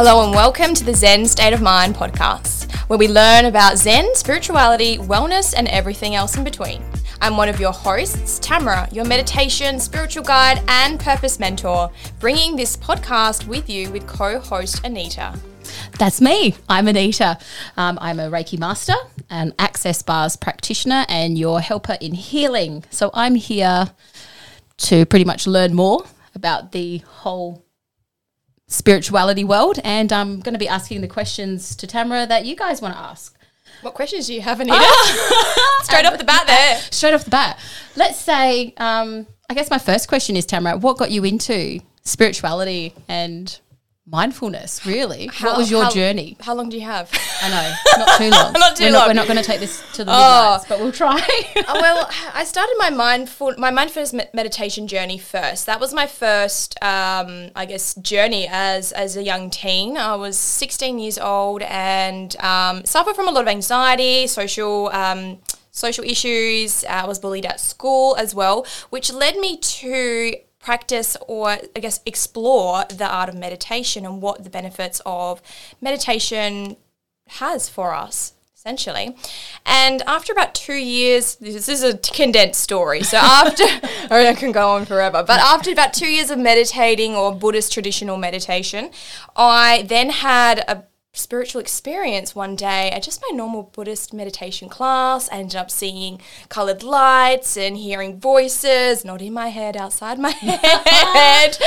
Hello and welcome to the Zen State of Mind podcast, where we learn about Zen, spirituality, wellness, and everything else in between. I'm one of your hosts, Tamra, your meditation, spiritual guide, and purpose mentor, bringing this podcast with you with co host Anita. That's me. I'm Anita. Um, I'm a Reiki master, an Access Bars practitioner, and your helper in healing. So I'm here to pretty much learn more about the whole spirituality world. And I'm going to be asking the questions to Tamra that you guys want to ask. What questions do you have, Anita? Straight off the bat there. Straight off the bat. Let's say, um, I guess my first question is, Tamra, what got you into spirituality and mindfulness, really? How- what was your how- journey? How long do you have? I know, not too long. Not too we're long. Not, we're not going to take this to the Oh. but we'll try. Uh, well, I started my mindful my mindfulness meditation journey first. That was my first, um, I guess, journey as as a young teen. I was 16 years old and um, suffered from a lot of anxiety, social. Um, Social issues. Uh, I was bullied at school as well, which led me to practice or I guess explore the art of meditation and what the benefits of meditation has for us essentially. And after about two years, this is a condensed story. So after, I can go on forever, but after about two years of meditating or Buddhist traditional meditation, I then had a spiritual experience one day at just my normal Buddhist meditation class. I ended up seeing colored lights and hearing voices, not in my head, outside my head.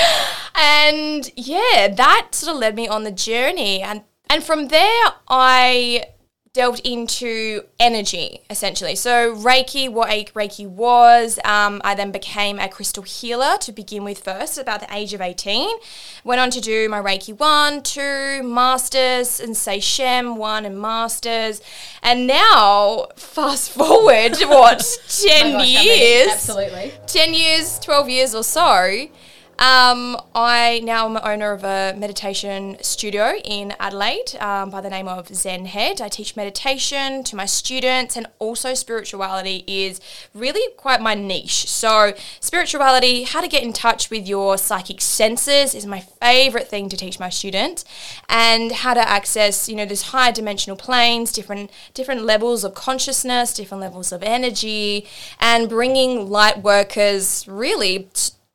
and yeah, that sort of led me on the journey. And and from there, I delved into energy essentially. So Reiki, what Reiki was, um, I then became a crystal healer to begin with first, about the age of 18. Went on to do my Reiki 1, 2, Masters, and Seishem 1 and Masters. And now, fast forward, what, 10 Oh gosh, years? Absolutely. 10 years, 12 years or so, um, I now am owner of a meditation studio in Adelaide um, by the name of Zen Head. I teach meditation to my students, and also spirituality is really quite my niche. So, spirituality, how to get in touch with your psychic senses, is my favorite thing to teach my students, and how to access, you know, those higher dimensional planes, different different levels of consciousness, different levels of energy, and bringing light workers really.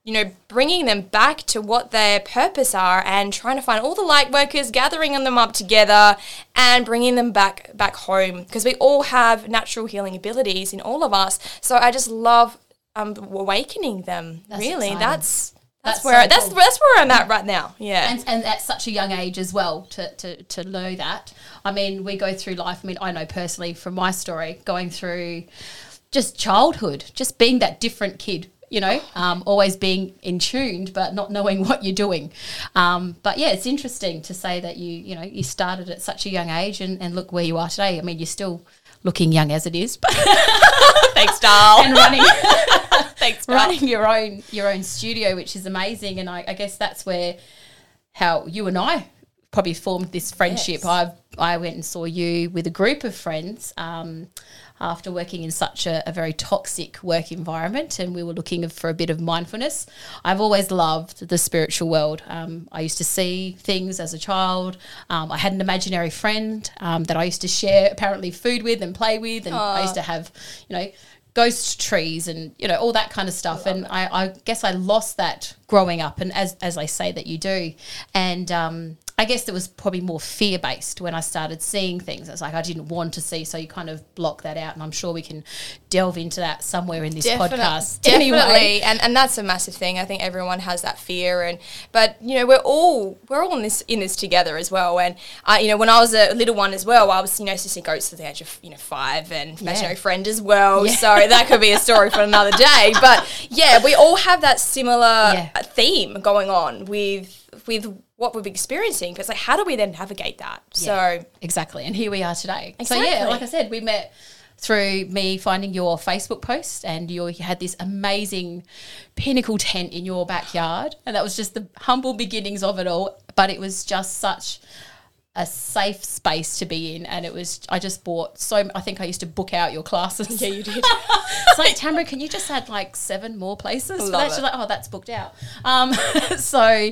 You know, bringing them back to what their purpose are and trying to find all the light workers, gathering them up together and bringing them back back home because we all have natural healing abilities in all of us. So I just love um, awakening them. That's really, exciting. that's that's, That's where so that's cool. that's where I'm at right now. Yeah. And, and at such a young age as well to, to, to know that. I mean, we go through life. I mean, I know personally from my story, going through just childhood, just being that different kid, you know, um, always being in tuned, but not knowing what you're doing. Um, but yeah, it's interesting to say that you, you know, you started at such a young age and, and look where you are today. I mean, you're still looking young as it is, but Thanks, Dal. and running Thanks, running your own your own studio, which is amazing. And I, I guess that's where how you and I probably formed this friendship. Yes. I I went and saw you with a group of friends um, after working in such a, a very toxic work environment, and we were looking for a bit of mindfulness. I've always loved the spiritual world. Um, I used to see things as a child. Um, I had an imaginary friend um, that I used to share apparently food with and play with, and I used to have you know ghost trees and you know all that kind of stuff and I, I guess i lost that growing up and as as i say that you do and um I guess there was probably more fear based when I started seeing things. It's like I didn't want to see, so you kind of block that out. And I'm sure we can delve into that somewhere in this podcast. Definitely, Anyway, and and that's a massive thing. I think everyone has that fear, and but you know we're all we're all in this in this together as well. And I, you know, when I was a little one as well, I was you know seeing goats at the age of you know five, and imaginary friend as well. Yeah. So that could be a story for another day. But yeah, we all have that similar Yeah. theme going on with with what we're experiencing. But it's like, how do we then navigate that? Yeah. So exactly. And here we are today. So yeah, like I said, we met through me finding your Facebook post and you had this amazing pinnacle tent in your backyard. And that was just the humble beginnings of it all. But it was just such a safe space to be in and it was I just bought so I think I used to book out your classes. yeah, you did. it's like Tamra, can you just add like seven more places? for Love that? it. She's like, oh, that's booked out. Um, so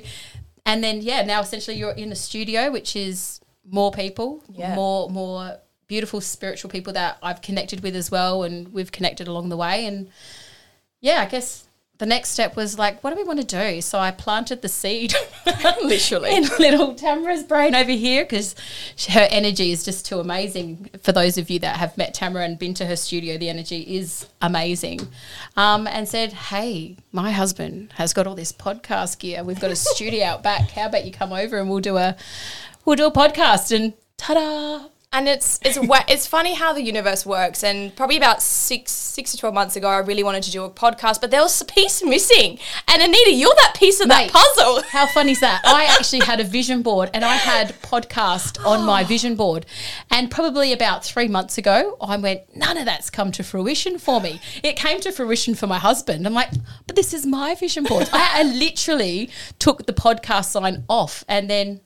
and then yeah, now essentially you're in a studio, which is more people, Yeah. more more beautiful spiritual people that I've connected with as well, and we've connected along the way. And yeah, I guess the next step was like, what do we want to do? So I planted the seed, Literally. in little Tamra's brain over here because her energy is just too amazing. For those of you that have met Tamra and been to her studio, the energy is amazing. Um, and said, hey, my husband has got all this podcast gear. We've got a studio out back. How about you come over and we'll do a we'll do a podcast and ta-da. And it's it's it's funny how the universe works. And probably about six six to twelve months ago, I really wanted to do a podcast, but there was a piece missing. And Anita, you're that piece of Mate. that puzzle. How funny is that? I actually had a vision board and I had podcast on my vision board. And probably about three months ago, I went, none of that's come to fruition for me. It came to fruition for my husband. I'm like, but this is my vision board. I, I literally took the podcast sign off and then,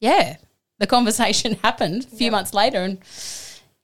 yeah, the conversation happened a few months later and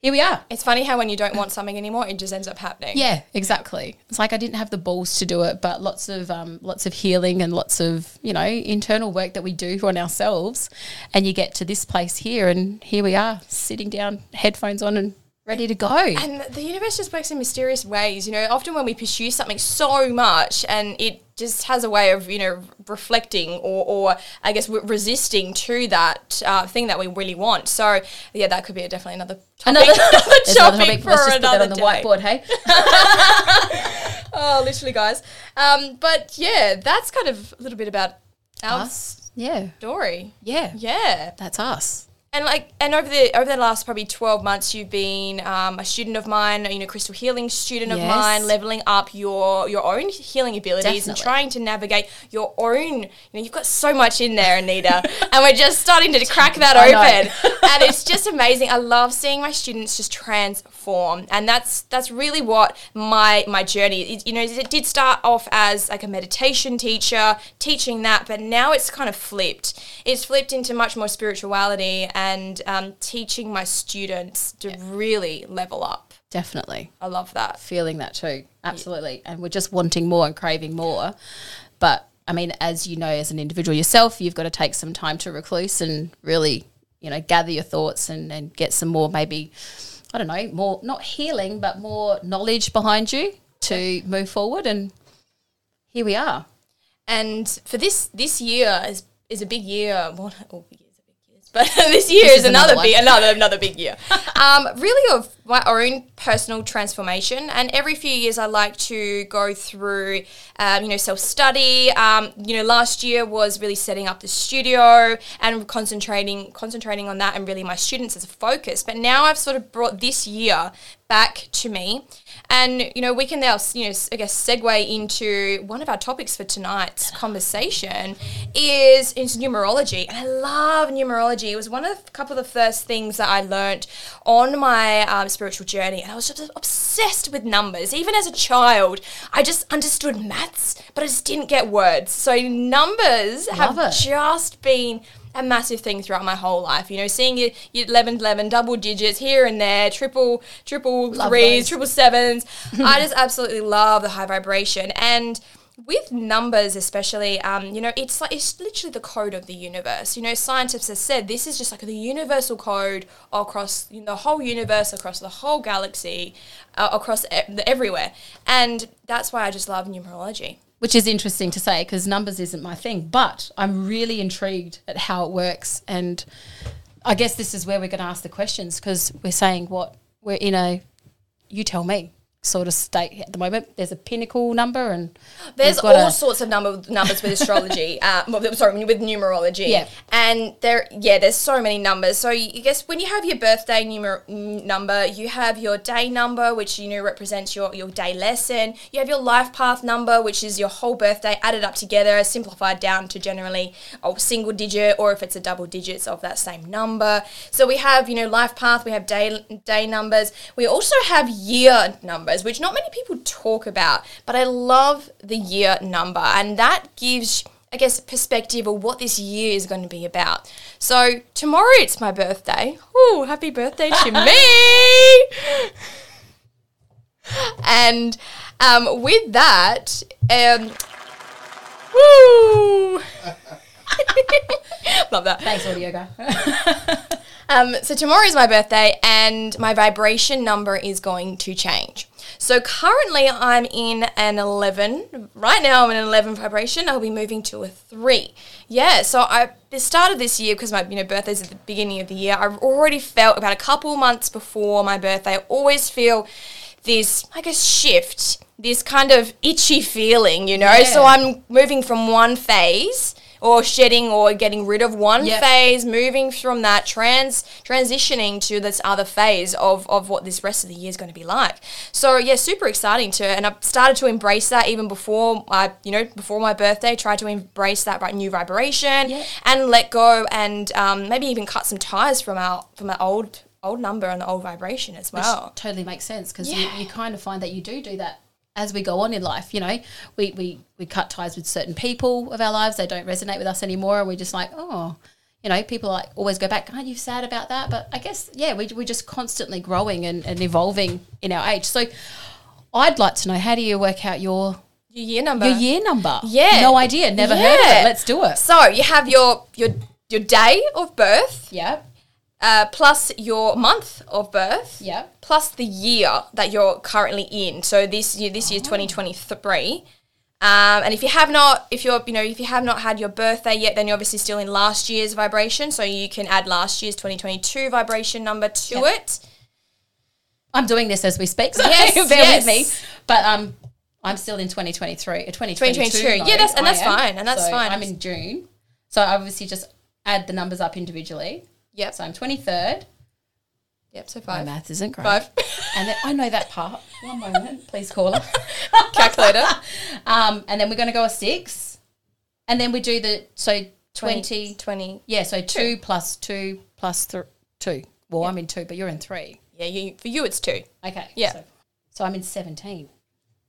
here we are. It's funny how when you don't want something anymore, it just ends up happening. Yeah, exactly. It's like I didn't have the balls to do it, but lots of um, lots of healing and lots of you know internal work that we do on ourselves, and you get to this place here, and here we are sitting down, headphones on, and ready to go. And the universe just works in mysterious ways. You know, often when we pursue something so much and it just has a way of, you know, reflecting or, or I guess, resisting to that uh, thing that we really want. So, yeah, that could be a, definitely another topic, Another, another topic for Let's just put that another on the day. whiteboard. Hey, Oh, literally, guys. Um, but yeah, that's kind of a little bit about our us. Yeah, story. yeah, Yeah. That's us. And like, and over the over the last probably twelve months, you've been um, a student of mine, you know, crystal healing student of Yes. mine, leveling up your your own healing abilities and trying to navigate your own. You know, you've got so much in there, Anita, and we're just starting to crack that open, and it's just amazing. I love seeing my students just transform, and that's that's really what my my journey. Is. You know, it did start off as like a meditation teacher, teaching that, but now it's kind of flipped. It's flipped into much more spirituality and um, teaching my students to really level up. Definitely. I love that. feeling that too. Absolutely. And we're just wanting more and craving more. But I mean, as you know, as an individual yourself, you've got to take some time to recluse and really, you know, gather your thoughts and, and get some more maybe, I don't know, more not healing, but more knowledge behind you to move forward. And here we are. And for this this year is is a big year. Well, but this year This is, is another another big another another big year. um, really of my own personal transformation. And every few years, I like to go through, um, you know, self study. Um, you know, last year was really setting up the studio and concentrating concentrating on that and really my students as a focus. But now I've sort of brought this year back to me. And, you know, we can now, you know, I guess segue into one of our topics for tonight's conversation is, is numerology. And I love numerology. It was one of a couple of the first things that I learned on my um, spiritual journey. And I was just obsessed with numbers. Even as a child, I just understood maths, but I just didn't get words. So numbers have it. just been a massive thing throughout my whole life. You know, seeing your, your 11, 11, double digits here and there, triple, triple Love threes, those. triple sevens. I just absolutely love the high vibration. And with numbers, especially, um, you know, it's like it's literally the code of the universe. You know, scientists have said this is just like the universal code across you know, the whole universe, across the whole galaxy, uh, across e- everywhere, and that's why I just love numerology. Which is interesting to say because numbers isn't my thing, but I'm really intrigued at how it works. And I guess this is where we're going to ask the questions because we're saying what we're in a you tell me sort of state at the moment. There's a pinnacle number, and There's all sorts of number numbers with astrology. uh, sorry, with numerology. Yeah. And there, yeah, there's so many numbers. So you you guess when you have your birthday numer- number, you have your day number, which you know represents your your day lesson. You have your life path number, which is your whole birthday added up together, simplified down to generally a single digit, or if it's a double digits of that same number. So we have you know life path. We have day day numbers. We also have year numbers, which not many people talk about, but I love the year number, and that gives. I guess perspective of what this year is going to be about. So tomorrow it's my birthday. Ooh, happy birthday to me! And um, with that, um, woo! Love that. Thanks, audio guy. Um, so tomorrow is my birthday, and my vibration number is going to change. So currently, I'm in an 11. Right now, I'm in an 11 vibration. I'll be moving to a three. Yeah. So I the start of this year because my you know birthday's at the beginning of the year. I've already felt about a couple months before my birthday. I always feel this, I guess, shift. This kind of itchy feeling, you know. So I'm moving from one phase or shedding or getting rid of one Yep. phase, moving from that trans transitioning to this other phase of, of what this rest of the year is going to be like. So yeah, super exciting to and I've started to embrace that even before I you know before my birthday. Tried to embrace that right new vibration Yeah. and let go and um, maybe even cut some ties from our from our old old number and the old vibration as well. totally makes sense because Yeah. you, you kind of find that you do do that as we go on in life. You know, we, we, we cut ties with certain people of our lives, they don't resonate with us anymore, and we're just like, oh, you know, people like always go back, aren't you sad about that? But I guess, yeah, we, we're just constantly growing and, and evolving in our age. So I'd like to know how do you work out your Your year number. your year number? Yeah. No idea. Never heard of it. Let's do it. So you have your your your day of birth Yeah. Uh, plus your month of birth Yeah. plus the year that you're currently in. So this year, this year's 2023. Um, and if you have not, if you're, you know, if you have not had your birthday yet, then you're obviously still in last year's vibration. So you can add last year's 2022 vibration number to Yeah. it. I'm doing this as we speak, so Yes, bear yes. with me. But um, I'm still in 2023, uh, 2022. 2022. Yeah, that's- and that's am. fine, and that's So fine. I'm in June, so I obviously just add the numbers up individually. Yep. So I'm 23rd. Yep. So five. My math isn't great. Five. And then I know that part. One moment, please call her. Calculator. Um, and then we're going to go a six, and then we do the so 20. 20. Yeah, so two plus two plus th- two. Well, I'm in two, but you're in three. Yeah. You, for you, it's two. Okay. Yeah. So, so I'm in 17.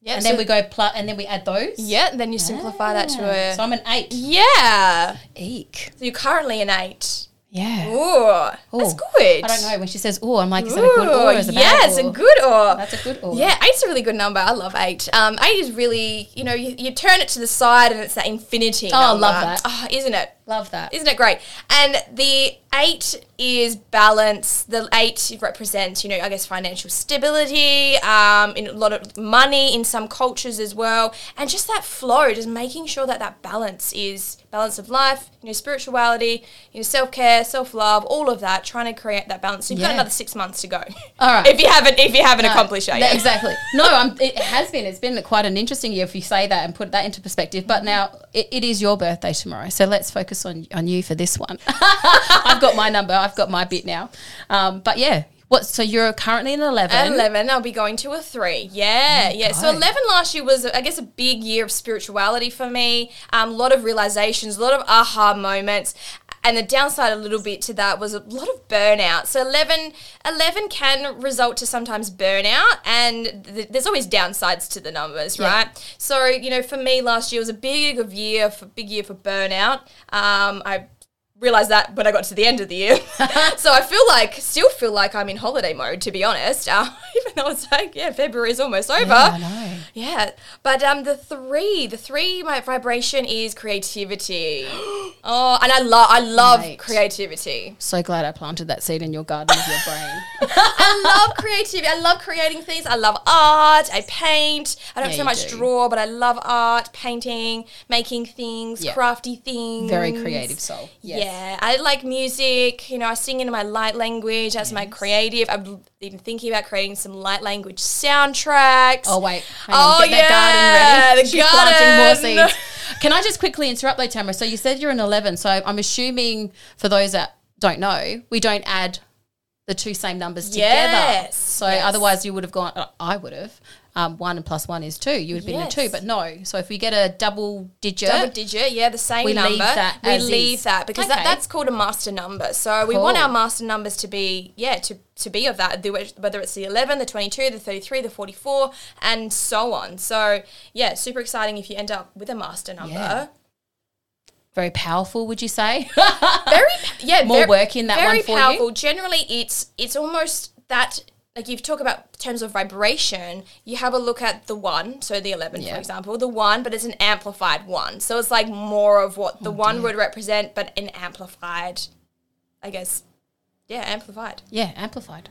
Yeah. And so- then we go plus, and then we add those. Yeah. And then you simplify that to a. So I'm an eight. yeah. Eek. So you're currently an eight. Yeah. Ooh, that's good. I don't know. When she says, oh, I'm like, is that a good or is it yeah, it's a good or. That's a good or. Yeah, eight's a really good number. I love eight. Um, eight is really, you know, you, you turn it to the side and it's that infinity. Oh, I love that. Oh, isn't it? Love that. Isn't it great? And the eight is balance. The eight represents, you know, I guess financial stability, um, in a lot of money in some cultures as well, and just that flow, just making sure that that balance is balance of life, you know, spirituality, you know, self care, self love, all of that. Trying to create that balance. So you've got another six months to go. All right. if you haven't, if you haven't No, accomplished that that- yet. Exactly. No, I'm, it has been. It's been quite an interesting year if you say that and put that into perspective. But now it, it is your birthday tomorrow, so let's focus on on you for this one. I've got my number. I've got my bit now. Um, but yeah, what? So you're currently an eleven. At 11, I'll be going to a 3. Yeah, yeah. So 11 last year was, I guess, a big year of spirituality for me. A um, lot of realizations, a lot of aha moments. And the downside a little bit to that was a lot of burnout. So 11, 11 can result to sometimes burnout, and th- there's always downsides to the numbers, Yeah. right? So you know, for me, last year was a big of year for big year for burnout. Um, I realized that when I got to the end of the year. so I feel like, still feel like I'm in holiday mode, to be honest. Uh, even though it's like, yeah, February's almost over. Yeah, I know. Yeah, but um, the three, the three, my vibration is creativity. oh, and I love, I love Mate. creativity. So glad I planted that seed in your garden of your brain. I love creativity. I love creating things. I love art. I paint. I don't Yeah, so much do. draw, but I love art, painting, making things, Yeah. crafty things. Very creative soul. Yes. Yeah, I like music. You know, I sing in my light language. That's my creative. I'm even thinking about creating some light language soundtracks. Oh wait, Oh, get that yeah, garden ready. the She's planting more garden. seeds. Can I just quickly interrupt though, Tamra? So you said you're an 11. So I'm assuming for those that don't know, we don't add the two same numbers together. Yes, So yes. otherwise you would have gone. I would have. Um, one plus one is two. You would have been a two, but no. So if we get a double digit, Double digit, yeah, the same We number. leave that we leave is. that because that, that's called a master number. So we want our master numbers to be, yeah, to, to be of that, whether it's the 11, the 22, the 33, the 44, and so on. So, yeah, super exciting if you end up with a master number. Yeah. very powerful, would you say? very yeah More ver- work in that very one for you? powerful generally it's it's almost that like you talk about terms of vibration, you have a look at the one, so the 11, Yeah. for example, the one, but it's an amplified one. So it's like more of what Oh, the one would represent, but an amplified, I guess, yeah, amplified. Yeah, amplified.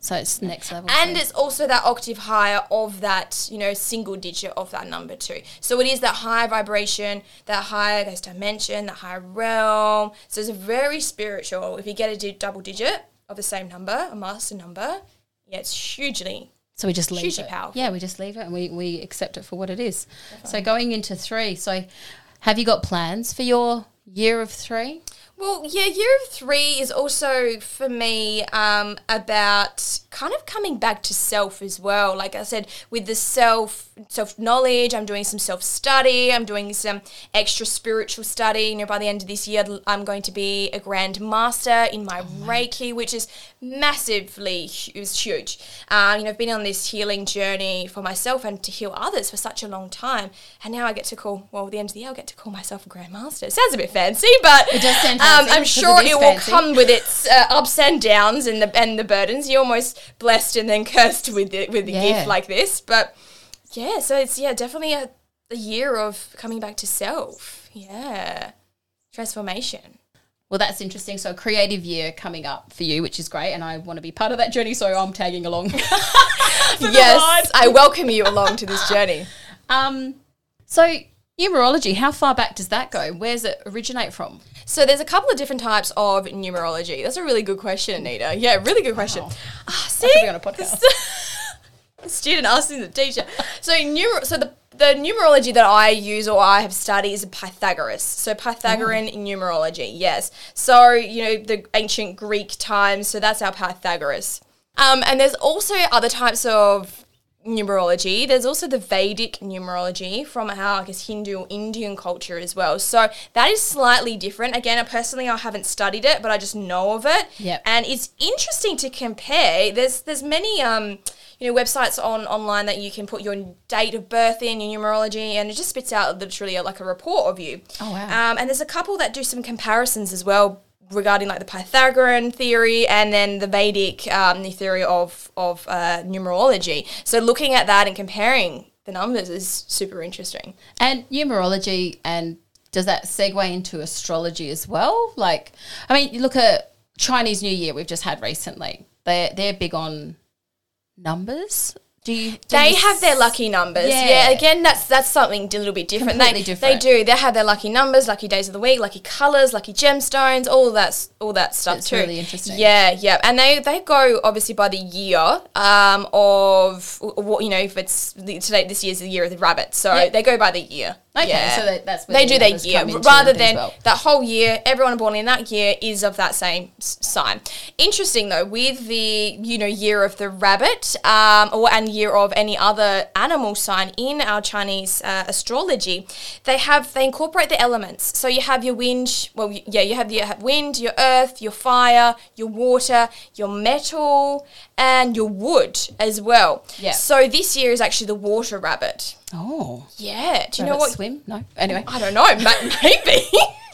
So it's next level. And so- it's also that octave higher of that, you know, single digit of that number too. So it is that higher vibration, that higher, I guess, dimension, that higher realm. So it's very spiritual. If you get a double digit of the same number, a master number, yeah, it's hugely. So we just leave hugely it. powerful. Yeah, we just leave it and we, we accept it for what it is. So going into three, so have you got plans for your year of three? Well, yeah, year of three is also for me um, about kind of coming back to self as well. Like I said, with the self self knowledge, I'm doing some self study. I'm doing some extra spiritual study. You know, by the end of this year, I'm going to be a grand master in my Reiki, which is massively it was huge. Um, you know, I've been on this healing journey for myself and to heal others for such a long time, and now I get to call. Well, at the end of the year, I'll get to call myself a grand master. It sounds a bit fancy, but It does sound um, I'm sure it it, will fancy. come with its uh, ups and downs and the and the burdens. You're almost blessed and then cursed with it with a Yeah. gift like this. But yeah, so it's yeah definitely a, a year of coming back to self. Yeah, transformation. Well, that's interesting. So, a creative year coming up for you, which is great, and I want to be part of that journey. So, I'm tagging along. yes, I welcome you along to this journey. um, so, numerology, how far back does that go? Where's it originate from? So there's a couple of different types of numerology. That's a really good question, Anita. Yeah, really good question. Ah, see, on a podcast. Student asking the teacher. So numer- so the the numerology that I use or I have studied is Pythagoras. So Pythagorean numerology, yes. So you know the ancient Greek times. So that's our Pythagoras. Um, and there's also other types of numerology. There's also the Vedic numerology from our, I guess, Hindu or Indian culture as well. So that is slightly different. Again, personally, I haven't studied it, but I just know of it. Yep. And it's interesting to compare. There's there's many um you know websites on online that you can put your date of birth in your numerology, and it just spits out literally like a report of you. Oh, wow. Um, and there's a couple that do some comparisons as well regarding like the Pythagorean theory and then the Vedic um, the theory of of uh, numerology. So looking at that and comparing the numbers is super interesting. And numerology, and does that segue into astrology as well? Like, I mean, you look at Chinese New Year we've just had recently. They're they're big on numbers. Do you? do They you have their lucky numbers. Yeah. Yeah. again, that's that's something a little bit different. Completely they, different. They do. They have their lucky numbers, lucky days of the week, lucky colors, lucky gemstones, all that, all that stuff It's too. really interesting. Yeah, yeah, and they they go obviously by the year um, of what you know if it's the, today this year's the year of the rabbit, so they go by the year. Okay, Yeah. so that- that's they the do their year rather than well. that whole year. Everyone born in that year is of that same s- sign. Interesting though, with the you know year of the rabbit, um, or and year of any other animal sign in our Chinese uh, astrology, they have they incorporate the elements. So you have your wind. Well, yeah, you have your wind, your earth, your fire, your water, your metal, and your wood as well. Yeah. So this year is actually the water rabbit. Oh, Yeah. Do you know what? swim? No. Anyway, I don't know. ma- Maybe.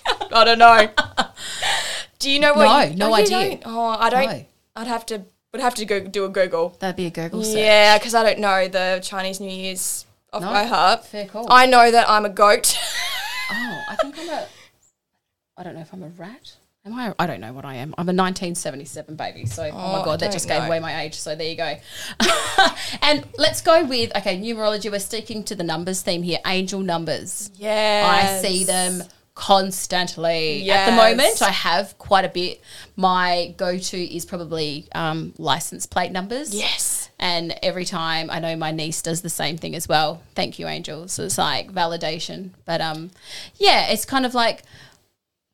I don't know. Do you know what? No, you- no oh, you idea. don't? Oh, I don't. No. I'd have to. Would have to go do a Google. that'd be a Google search. Yeah, because I don't know the Chinese New Year's off No, by heart. fair call. I know that I'm a goat. Oh, I think I'm a. I don't know if I'm a rat. Am I? I don't know what I am. I'm a 1977 baby. So, oh, Oh, my god, that just gave know. away my age. So there you go. and let's go with okay, numerology. We're sticking to the numbers theme here. Angel numbers. yeah. I see them constantly. At the moment, I have quite a bit. My go-to is probably um, license plate numbers. Yes. And every time I know my niece does the same thing as well. Thank you, Angel. So it's like validation. But um, yeah, it's kind of like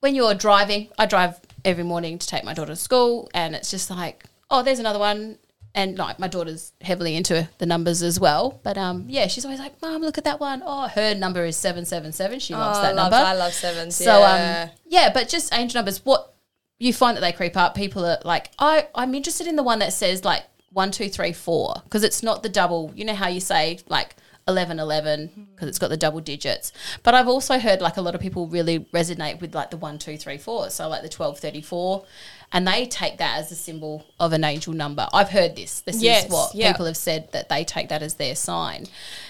when you're driving. I drive every morning to take my daughter to school, and it's just like, oh, there's another one. And like my daughter's heavily into the numbers as well. But um, yeah, she's always like, Mom, look at that one. Oh, her number is seven seven seven. She loves Oh, that love, number. I love sevens. So yeah. um, yeah, but just angel numbers. What you find that they creep up. People are like, I I'm interested in the one that says like one two three four because it's not the double. You know how you say like 1111 because it's got the double digits. But I've also heard like a lot of people really resonate with like the 1, 2, 3, 4. So like the 1234. And they take that as a symbol of an angel number. I've heard this. This Yes, is what yeah. people have said that they take that as their sign.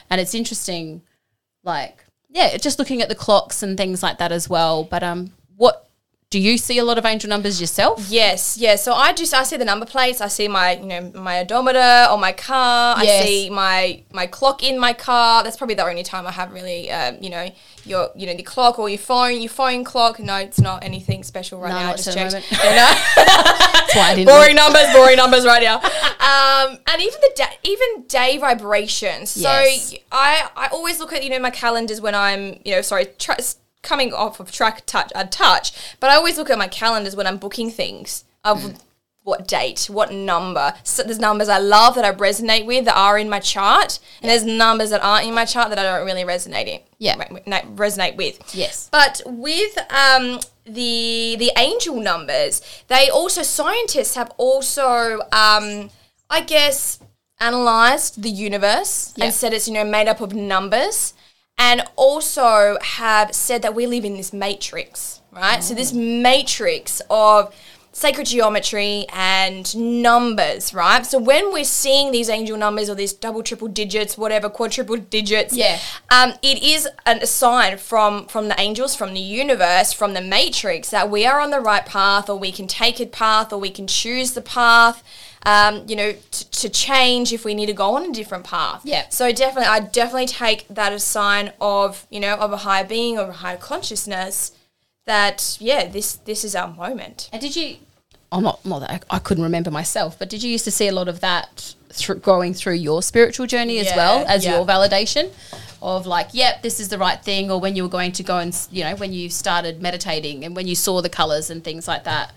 And it's interesting, like, yeah, just looking at the clocks and things like that as well. But um, do you see a lot of angel numbers yourself? Yes, yes. So I just I see the number plates. I see my you know my odometer on my car. Yes. I see my my clock in my car. That's probably the only time I have really um, you know your you know the clock or your phone your phone clock. No, it's not anything special right No, now. I just checked. moment. You know? That's why I didn't. boring numbers, boring numbers right now. Um, and even the da- even day vibrations. So Yes. I I always look at you know my calendars when I'm you know sorry coming off of track touch a touch, but I always look at my calendars when I'm booking things of. Mm. What date? What number? So there's numbers I love that I resonate with that are in my chart, and there's numbers that aren't in my chart that I don't really resonate in. Yeah. re- re- resonate with. Yes. But with um, the the angel numbers, they also scientists have also, um, I guess, analyzed the universe Yeah. and said it's you know made up of numbers, and also have said that we live in this matrix, right? So this matrix of sacred geometry and numbers, right? So when we're seeing these angel numbers or these double, triple digits, whatever, quadruple digits, Yeah. um, it is an, a sign from from the angels, from the universe, from the matrix that we are on the right path, or we can take a path, or we can choose the path. Um, you know, t- to change if we need to go on a different path. Yeah. So definitely, I definitely take that as a sign of you know of a higher being or a higher consciousness. That yeah, this this is our moment. And did you? I'm not not that I, I couldn't remember myself, but did you used to see a lot of that through, going through your spiritual journey as Yeah, well as yeah. your validation of like, yep, this is the right thing, or when you were going to go and you know when you started meditating and when you saw the colors and things like that.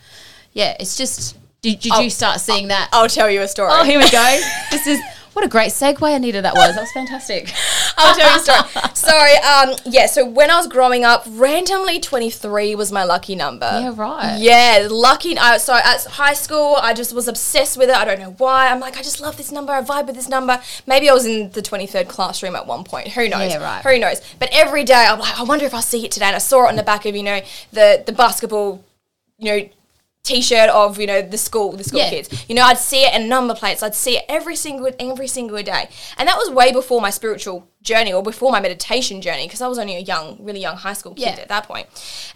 Yeah, it's just. Did, did you start seeing that? I'll tell you a story. Oh, here we go. this is what a great segue, Anita. That was. That was fantastic. I'll tell you a story. Sorry. Um, yeah. So when I was growing up, randomly twenty three was my lucky number. Yeah, right. Yeah, lucky. I, so at high school, I just was obsessed with it. I don't know why. I'm like, I just love this number. I vibe with this number. Maybe I was in the 23rd classroom at one point. Who knows? Yeah, right. Who knows? But every day, I'm like, I wonder if I'll see it today. And I saw it on the back of, you know, the, the basketball, you know, t-shirt of you know the school the school Yeah. kids. You know i'd see it in number plates. I'd see it every single every single day. And that was way before my spiritual journey or before my meditation journey because i was only a young really young high school kid Yeah. at that point.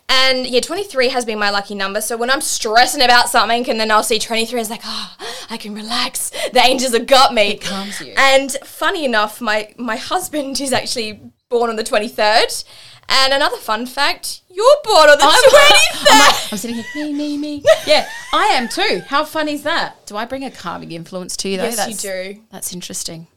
And yeah 23 has been my lucky number. So when i'm stressing about something and then i'll see 23 it's like oh i can relax. The angels have got me. It calms you. and funny enough my my husband is actually born on the 23rd and another fun fact you're bored on the 23rd I'm, like- I'm sitting here, me, me, me. Yeah, I am too. How fun is that? Do I bring a calming influence to you though? Yes, you do. That's interesting.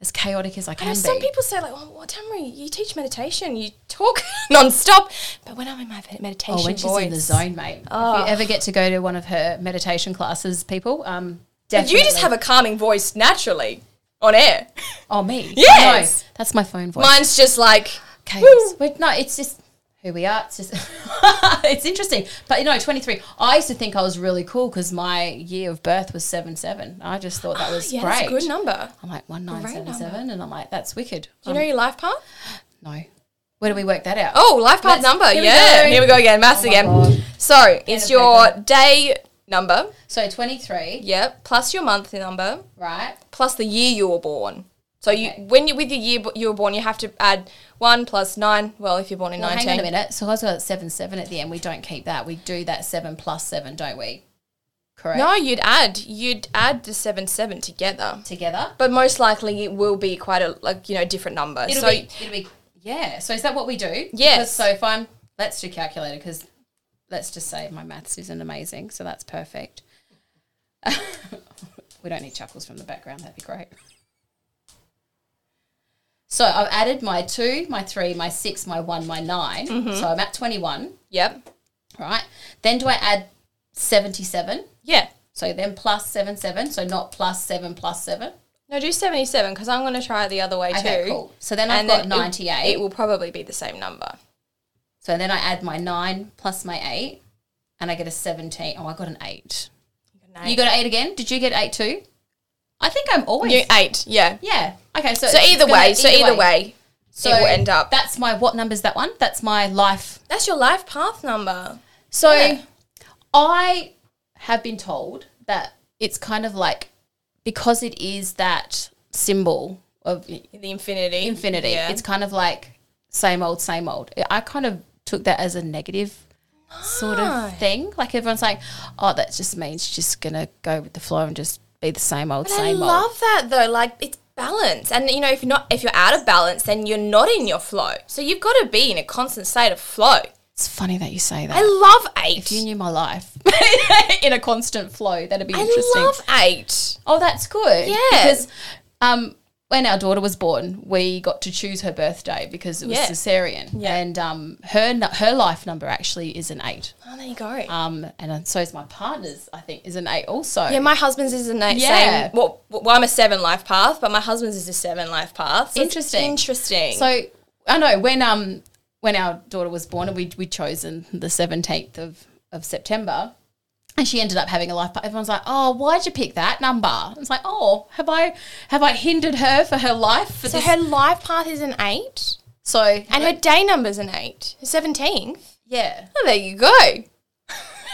As chaotic as I I can know be. some people say like, "Oh, well, Tamra, you teach meditation, you talk non-stop." But when I'm in my meditation Oh, when she's voice, in the zone, mate. If Oh. you ever get to go to one of her meditation classes, people, um, But you just have a calming voice naturally on air. Oh, me? Yes. No, that's my phone voice. Mine's just like, chaos. woo. Wait, no, it's just who we are. It's just it's interesting. But you know, 23. I used to think I was really cool because my year of birth was seven seven. I just thought that oh, was yeah, great. that's a good number. I'm like one nine seven seven, and I'm like that's wicked. Do you know um, your life path? No. Where do we work that out? Oh, life path Let's- number. here yeah, go. here we go again. Maths oh my again. God. So it's your paper. day number. So 23, Yep. Plus your month number. right? Plus the year you were born. So you, Okay. when you with your year you were born, you have to add one plus nine. Well, if you're born in Well, nineteen. hang on a minute. So I was got 7 7 at the end. We don't keep that. We do that 7 plus 7, don't we? Correct. No, you'd add you'd add the seven seven together, Together? but most likely it will be quite a like you know different number. It'll so be, it'll be, yeah. So is that what we do? Yes. Because- So if I'm, let's do calculator because let's just say my maths isn't amazing. So that's perfect. we don't need chuckles from the background. That'd be great. So I've added my two, my three, my six, my one, my 9 Mm-hmm. So I'm at 21, yep, right? Then do I add 77? yeah. So then plus 7, 7. So not plus 7 plus 7. No, do seventy seven because I'm going to try it the other way Okay, too. cool. So then I've And got then 98. It, will probably be the same number. So then I add my 9 plus my 8 and I get a 17. Oh, I got an 8. You got an 8 again? Did you get 8 too? I think I'm always. You eight, yeah. yeah. Okay. So So either way, so either way, so it will end up. That's my what number's that one? That's my life. That's your life path number. So Yeah. I have been told that it's kind of like because it is that symbol of The infinity. infinity. Yeah. It's kind of like same old, same old. I kind of took that as a negative sort of thing. Like everyone's like, oh, that just means you're just gonna go with the flow and just be the same old, I same old. I love that though. Like it's balance, and you know, if you're not, if you're out of balance, then you're not in your flow. So you've got to be in a constant state of flow. It's funny that you say that. I love eight. if you knew my life in a constant flow, that'd be I interesting. love eight. oh, that's good. Yeah. Because um, when our daughter was born, we got to choose her birthday because it was Yeah. cesarean, Yeah. and um, her her life number actually is an eight. Oh, there you go. Um, and so is my partner's. I think is an eight also. yeah, my husband's is an eight. Yeah. Same. Well, well, I'm a seven life path, but my husband's is a seven life path. So Interesting. Interesting. So I know when um when our daughter was born, and we we chosen the seventeenth of of September, and she ended up having a life. But everyone's like, "Oh, why'd you pick that number?" It's like, "Oh, have I have I hindered her for her life for so this?" her life path is an eight, so and her day number's an eight. Seventeenth. yeah, Oh, there you go.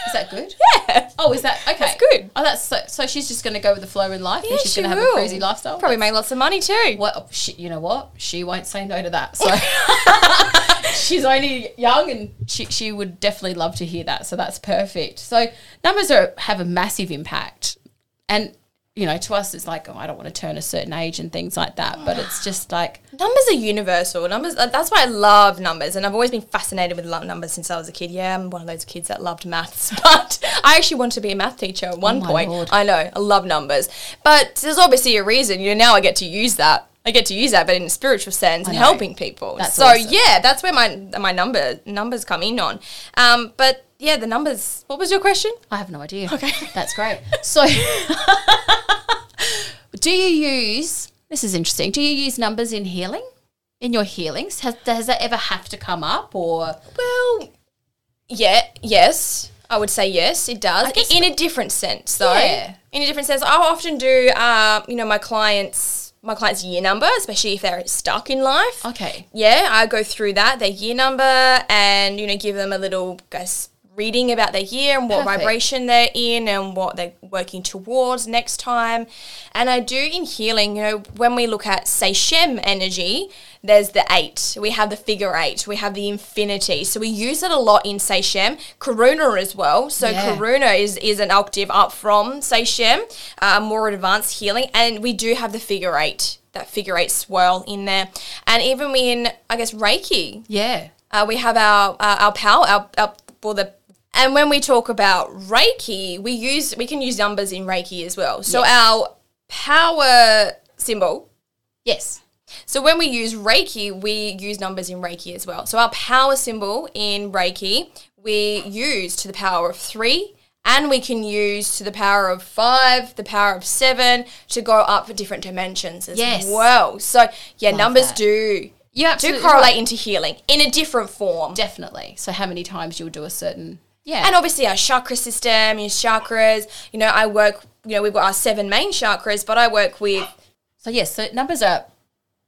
Is that good? Yeah. Oh, is that okay? That's good. Oh, that's so. So she's just going to go with the flow in life, Yeah, and she's she going to have a crazy lifestyle. Probably make lots of money too. What? oh, she, you know what? She won't say no to that. So she's only young, and she she would definitely love to hear that. So that's perfect. So numbers are have a massive impact, and you know, to us, it's like, oh, I don't want to turn a certain age and things like that. But it's just like, Numbers are universal. Numbers. uh, That's why I love numbers, and I've always been fascinated with numbers since I was a kid. Yeah, I'm one of those kids that loved maths, but I actually wanted to be a math teacher at one Oh point. Lord. I know I love numbers, but there's obviously a reason. You know, now I get to use that. I get to use that, but in a spiritual sense and helping people. That's so awesome. yeah, that's where my my number numbers come in on. Um, but yeah, the numbers. What was your question? I have no idea. Okay. that's great. So, do you use? This is interesting. Do you use numbers in healing? In your healings, has does that ever have to come up, or Well, yeah, yes. I would say yes, it does. in a different sense, though. Yeah. In a different sense, I often do, uh, you know, my clients, my clients' year number, especially if they're stuck in life. okay? Yeah, I go through that, their year number, and you know, give them a little, guess, reading about their year and what Perfect. vibration they're in and what they're working towards next time. And I do in healing, you know, when we look at say Shem energy, there's the eight. We have the figure eight. We have the infinity. So we use it a lot in say Shem. Karuna as well. So Yeah. Karuna is is an octave up from say Shem, uh, more advanced healing, and we do have the figure eight. That figure eight swirl in there, and even in I guess Reiki, Yeah. uh, we have our uh, our power, our, our well the and when we talk about Reiki, we use we can use numbers in Reiki as well. So Yes. our power symbol. Yes. So when we use Reiki, we use numbers in Reiki as well. So our power symbol in Reiki, we use to the power of three. And we can use to the power of five, the power of seven, to go up for different dimensions as Yes. well. So yeah, numbers that. do You do correlate right. into healing in a different form. Definitely. So how many times you'll do a certain yeah. And obviously our chakra system, your chakras, you know, I work, you know, we've got our seven main chakras, but I work with so yes, so numbers are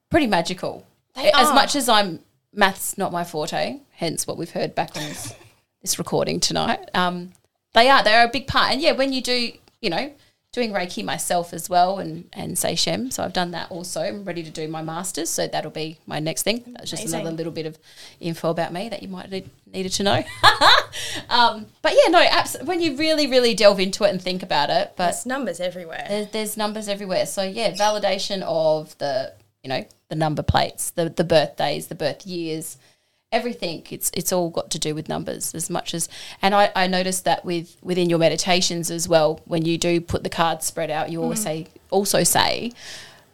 pretty magical. They as are. much as I'm maths not my forte, hence what we've heard back on this, this recording tonight. Um, they are they are a big part. And yeah, when you do, you know, doing Reiki myself as well and and say Shem. So I've done that also. I'm ready to do my masters, so that'll be my next thing. That's just Amazing. another little bit of info about me that you might need, needed to know. um, but yeah, no, abs- when you really really delve into it and think about it, but there's numbers everywhere. there's, there's numbers everywhere. So yeah, validation of the you know the number plates, the the birthdays, the birth years, everything. It's it's all got to do with numbers as much as. And I, I noticed that with within your meditations as well, when you do put the cards spread out, you always say also say.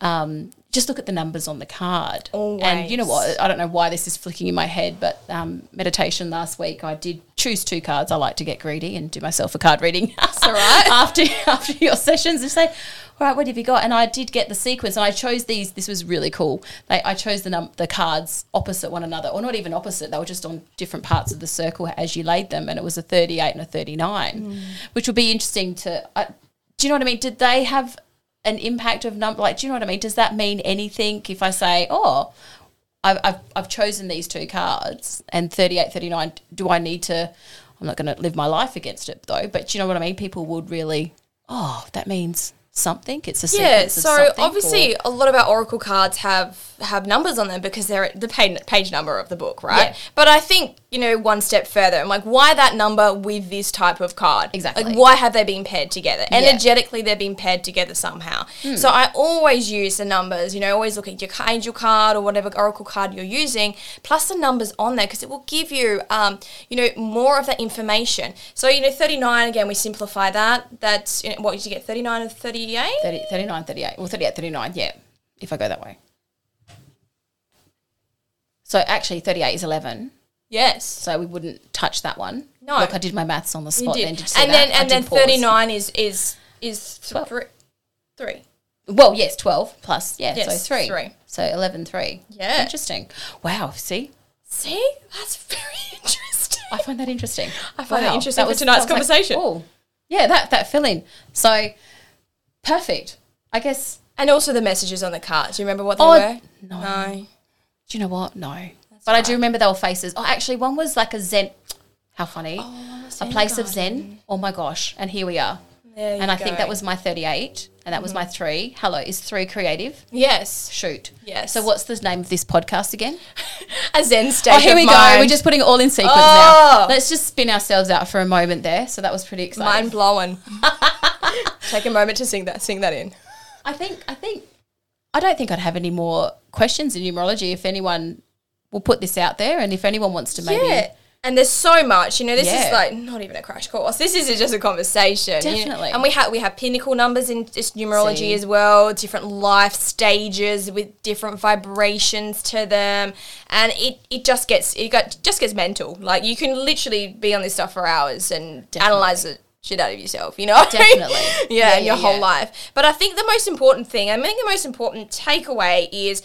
Um, just look at the numbers on the card. And you know what? I don't know why this is flicking in my head, but um, meditation last week, I did choose two cards. I like to get greedy and do myself a card reading. That's all right. after after your sessions and say, all right, what have you got? And I did get the sequence, and I chose these. This was really cool. They, I chose the num- the cards opposite one another, or not even opposite. They were just on different parts of the circle as you laid them, and it was a thirty eight and a thirty nine, which would be interesting to. Uh, do you know what I mean? Did they have an impact of number? Like, do you know what I mean? Does that mean anything if I say, oh, I've, I've, I've chosen these two cards and 38, 39, do I need to, I'm not going to live my life against it though, but do you know what I mean? People would really, oh, that means something. It's a Yeah, so obviously or- a lot of our oracle cards have have numbers on them because they're the page, page number of the book, right? Yeah. But I think you know one step further. I'm like, why that number with this type of card? Exactly. Like, why have they been paired together? Yeah. Energetically, they're being paired together somehow. So I always use the numbers. You know, always look at your angel card or whatever oracle card you're using, plus the numbers on there because it will give you, um, you know, more of that information. So you know, 39 again, we simplify that. That's you know, what did you get? 39 and 38. 30, 39, 38. Well, 38, 39, yeah, if I go that way. So actually, 38 is 11. Yes. So we wouldn't touch that one. No. Look, I did my maths on the spot did. then. Did and then and then 39 is is is Twelve. three. Three. Well, yes, 12 plus. Yeah, Yes, so 3. three. So 11, 3. Yeah. Interesting. Wow, see? See? That's very interesting. I find that interesting. I find that interesting that was tonight's conversation. oh, yeah, that, that fill in. So, perfect. I guess, And also the messages on the cards. Do you remember what they Oh, were? no. No. do you know what? No. But I do remember they were faces. Oh, actually, one was like a Zen. How funny. Oh, a place of Zen. Oh my gosh. And here we are. There you and I think that was my 38, and that was my mm-hmm. three. Hello, is three creative? Yes. Shoot. Yes. So, what's the name of this podcast again? A Zen oh, state Oh, here we mind. go. We're just putting it all in sequence Oh. now. Let's just spin ourselves out for a moment there. So, that was pretty exciting. mind blowing. Take a moment to sing that. Sing that in. I think, I think, I don't think I'd have any more questions in numerology if anyone will put this out there and if anyone wants to maybe. Yeah. And there's so much, you know. This Yeah. is like not even a crash course. This is just a conversation. you know. Definitely. And we have we have pinnacle numbers in just numerology See. as well. Different life stages with different vibrations to them, and it, it just gets it got just gets mental. Like you can literally be on this stuff for hours and analyze it shit out of yourself. You know. Definitely. yeah, Yeah, in your yeah, whole yeah. life. But I think the most important thing, I think the most important takeaway is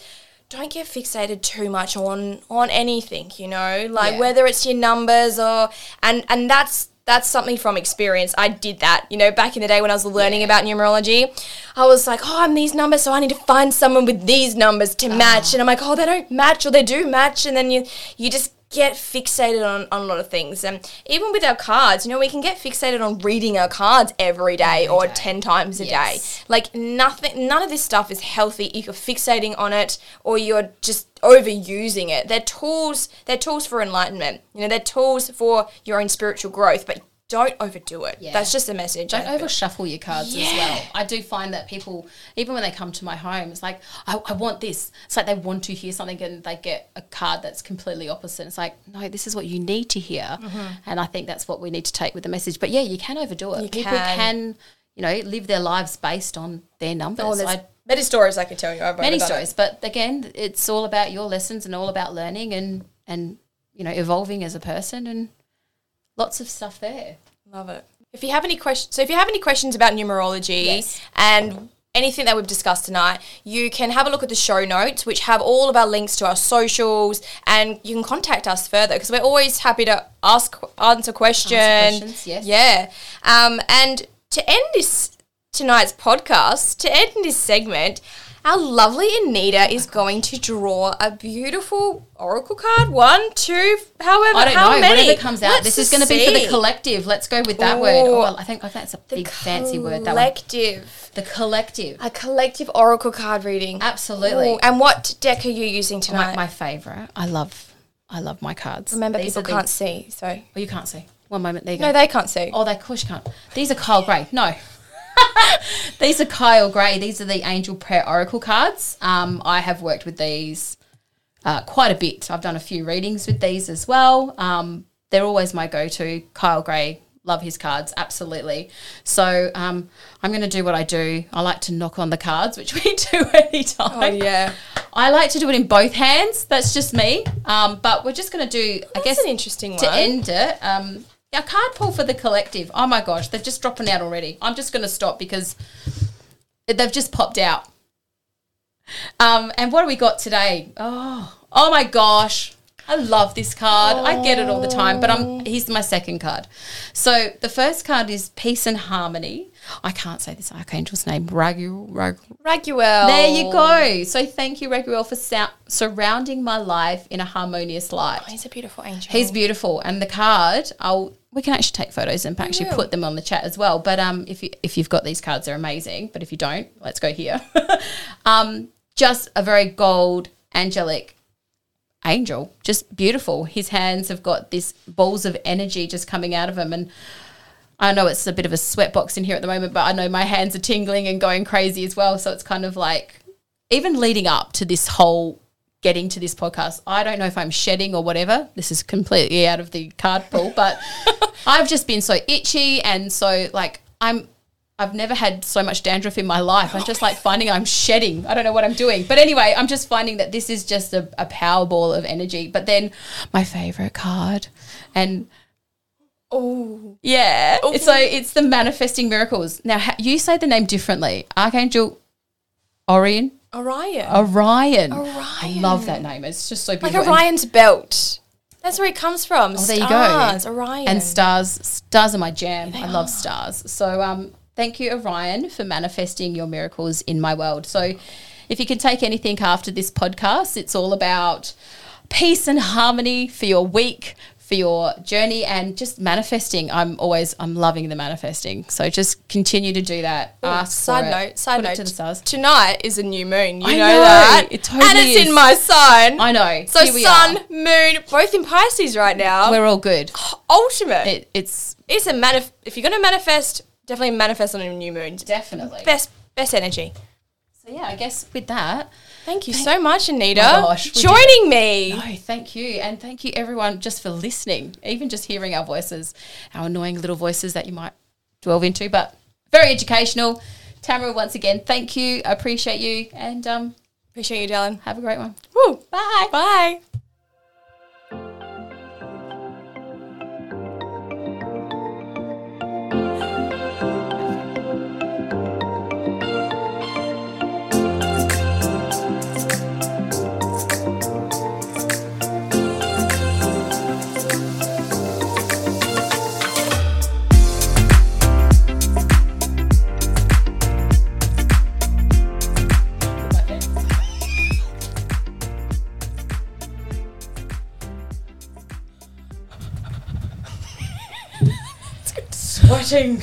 don't get fixated too much on on anything, you know, like Yeah. whether it's your numbers or and and that's that's something from experience. I did that, you know, back in the day when I was learning about numerology. I was like, oh, I'm these numbers, so I need to find someone with these numbers to ah. match. And I'm like, oh, they don't match or they do match. And then you you just get fixated on, on a lot of things. And even with our cards, you know, we can get fixated on reading our cards every day or 10 times a Yes. day. Like nothing, none of this stuff is healthy if you're fixating on it or you're just overusing it. They're tools. They're tools for enlightenment. You know, they're tools for your own spiritual growth. But don't overdo it. Yeah. That's just a message. Don't over shuffle your cards as well. I do find that people, even when they come to my home, it's like, I, I want this. It's like they want to hear something and they get a card that's completely opposite. It's like, no, this is what you need to hear. Mm-hmm. And I think that's what we need to take with the message. But yeah, you can overdo it. You people can. can. you know, live their lives based on their numbers. Oh, I, many stories I can tell you. I've many overdone it. stories, but again, it's all about your lessons and all about learning and, and, you know, evolving as a person and lots of stuff there. Love it. If you have any questions, so if you have any questions about numerology Yes. and anything that we've discussed tonight, you can have a look at the show notes, which have all of our links to our socials, and you can contact us further because we're always happy to ask, answer questions. questions, yes. Yeah. Um, and to end this tonight's podcast, to end this segment. Our lovely Anita is going to draw a beautiful oracle card. One, two, however, I don't how know. many? Whatever comes out, Let's this is going to be for the collective. Let's go with that word. Oh, Ooh. Oh, well, I think I think that's a big fancy word. That. Collective. The collective. A collective oracle card reading. Absolutely. Ooh, and what deck are you using tonight? my favorite. I love. I love my cards. Remember, These people can't see, so Oh, you can't see. One moment. There you no, they can't see. oh, they of course you can't. These are Kyle Gray. No. these are Kyle Gray. These are the Angel Prayer Oracle cards. Um, I have worked with these uh, quite a bit. I've done a few readings with these as well. Um, they're always my go-to. Kyle Gray, love his cards, absolutely. So um, I'm going to do what I do. I like to knock on the cards, which we do anytime. Oh yeah, I like to do it in both hands. That's just me. Um, but we're just going to do, I that's guess, an interesting to one. end it. Um, a card pull for the collective. Oh my gosh, they're just dropping out already. I'm just going to stop because they've just popped out. Um, and what do we got today? Oh, oh my gosh. I love this card. I get it all the time, but I'm here's my second card. So the first card is peace and harmony. I can't say this archangel's name. Raguel. Rag, Raguel. there you go. So thank you, Raguel, for sou- surrounding my life in a harmonious light. He's a beautiful angel. He's beautiful, and the card. I'll we can actually take photos and actually put them on the chat as well. But um, if you if you've got these cards, they're amazing. But if you don't, let's go here. um, just a very gold angelic angel, just beautiful. His hands have got this balls of energy just coming out of him, and I know it's a bit of a sweatbox in here at the moment, but I know my hands are tingling and going crazy as well. So it's kind of like even leading up to this whole getting to this podcast, I don't know if I'm shedding or whatever. This is completely out of the card pool, but I've just been so itchy and so like I'm I've never had so much dandruff in my life. I'm just like finding I'm shedding. I don't know what I'm doing. But anyway, I'm just finding that this is just a, a power ball of energy. But then my favorite card and Oh. yeah. So it's the manifesting miracles. Now, you say the name differently. Archangel Orion. Orion. Orion. I love that name. It's just so beautiful. And- Orion's belt. That's where it comes from. Oh, there you go. Stars, Orion. And stars. Stars are my jam. I love stars. So um, thank you, Orion, for manifesting your miracles in my world. So if you can take anything after this podcast, it's all about peace and harmony for your week, for your journey, and just manifesting. I'm always I'm loving the manifesting. So just continue to do that. Ask side for it. note, side Put note. to the stars. Tonight is a new moon. You know, know, that. it totally and it's is. in my sign. I know. so sun, are. moon, both in Pisces right now. We're all good. Ultimate. It, it's it's a manif- If you're going to manifest, definitely manifest on a new moon. definitely. Best, best energy. So yeah, I guess with that. Thank you so much, Anita, My gosh, joining me. No, thank you. And thank you everyone just for listening, even just hearing our voices, our annoying little voices that you might delve into, but very educational. Tamra, once again, thank you. I appreciate you and um, Appreciate you, Dylan. have a great one. Woo. Bye. Bye. Sweating.